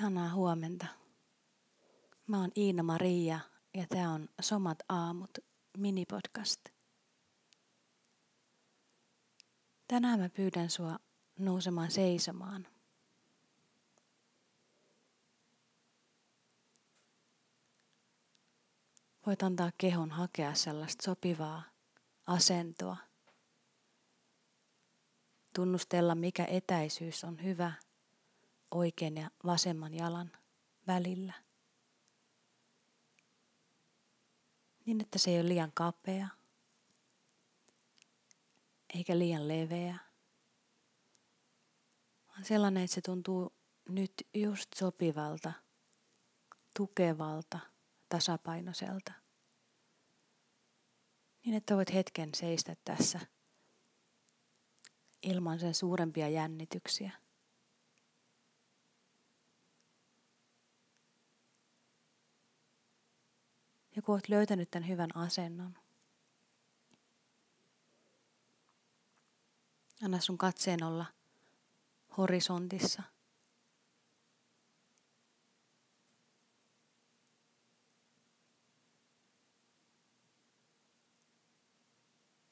Ihanaa huomenta. Mä oon Iina Maria ja tää on Somat aamut minipodcast. Tänään mä pyydän sua nousemaan seisomaan. Voit antaa kehon hakea sellaista sopivaa asentoa. Tunnustella, mikä etäisyys on hyvä – oikean ja vasemman jalan välillä. Niin, että se ei ole liian kapea eikä liian leveä, vaan sellainen, että se tuntuu nyt just sopivalta, tukevalta, tasapainoiselta. Niin, että voit hetken seistä tässä ilman sen suurempia jännityksiä. Ja kun olet löytänyt tämän hyvän asennon, anna sun katseen olla horisontissa.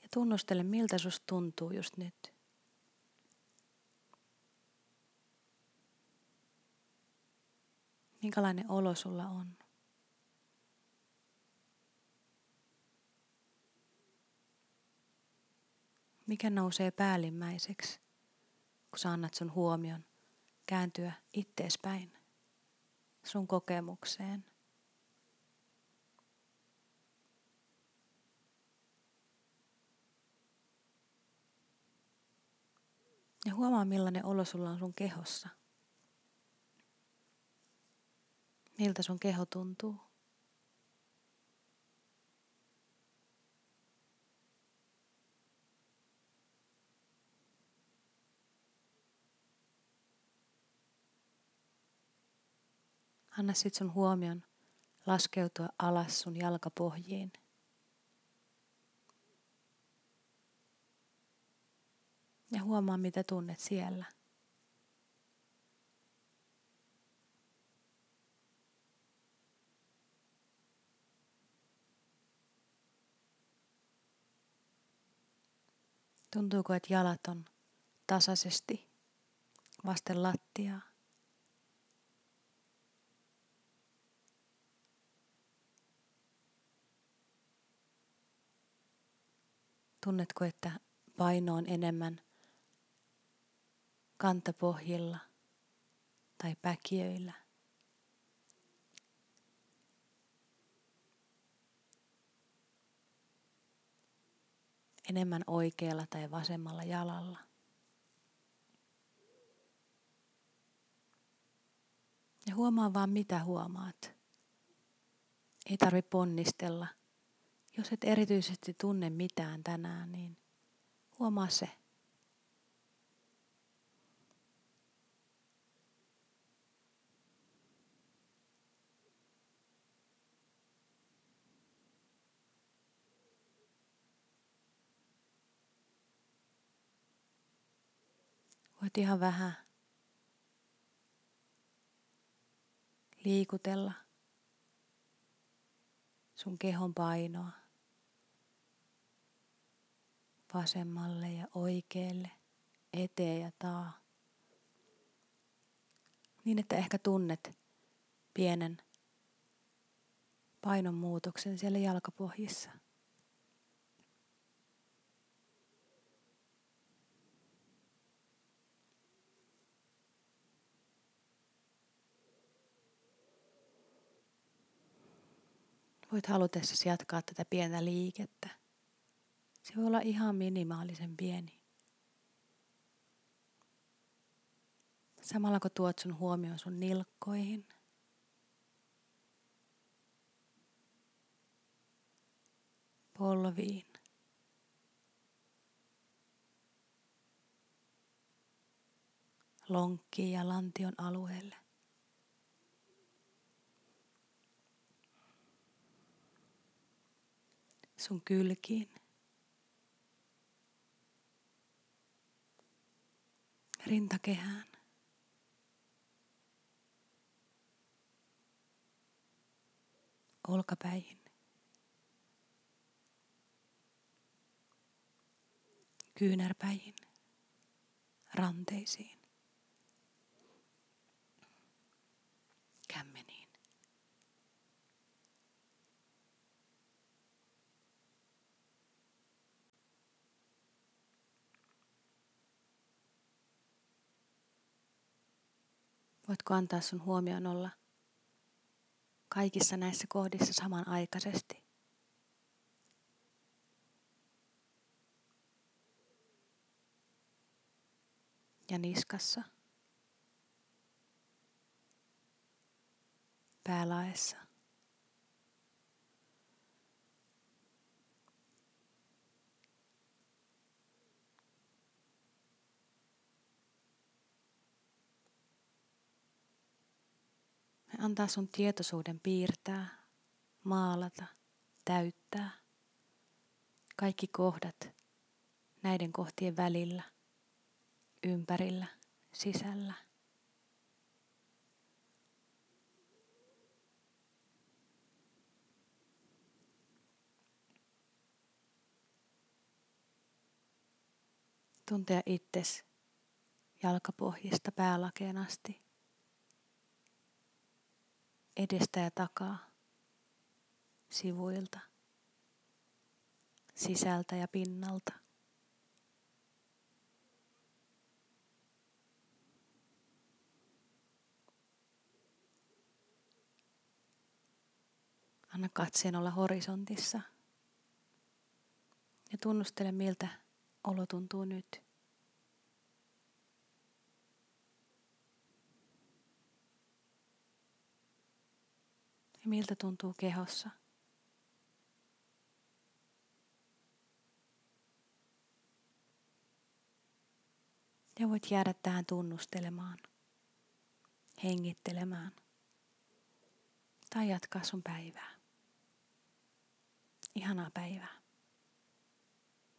Ja tunnustele, miltä susta tuntuu just nyt. Minkälainen olo sulla on? Mikä nousee päällimmäiseksi, kun sä annat sun huomion kääntyä itteespäin, sun kokemukseen? Ja huomaa, millainen olo sulla on sun kehossa. Miltä sun keho tuntuu. Anna sit sun huomion laskeutua alas sun jalkapohjiin. Ja huomaa, mitä tunnet siellä. Tuntuuko, että jalat on tasaisesti vasten lattiaa? Tunnetko, että paino on enemmän kantapohjilla tai päkiöillä? Enemmän oikealla tai vasemmalla jalalla. Ja huomaa vaan mitä huomaat. Ei tarvi ponnistella jos et erityisesti tunne mitään tänään, niin huomaa se. Voit ihan vähän liikutella sun kehon painoa vasemmalle ja oikealle, eteen ja taa. Niin, että ehkä tunnet pienen painonmuutoksen siellä jalkapohjissa. Voit halutessasi jatkaa tätä pientä liikettä. Se voi olla ihan minimaalisen pieni. Samalla kun tuot sun huomioon sun nilkkoihin. Polviin. Lonkkiin ja lantion alueelle. Sun kylkiin. rintakehään. Olkapäihin. Kyynärpäihin. Ranteisiin. Kämmeniin. Voitko antaa sun huomioon olla kaikissa näissä kohdissa samanaikaisesti? Ja niskassa. Päälaessa. Antaa sun tietoisuuden piirtää, maalata, täyttää kaikki kohdat näiden kohtien välillä, ympärillä, sisällä. Tuntea itses jalkapohjista päälakeen asti edestä ja takaa, sivuilta, sisältä ja pinnalta. Anna katseen olla horisontissa ja tunnustele miltä olo tuntuu nyt. Miltä tuntuu kehossa. Ja voit jäädä tähän tunnustelemaan, hengittelemään tai jatkaa sun päivää. Ihanaa päivää.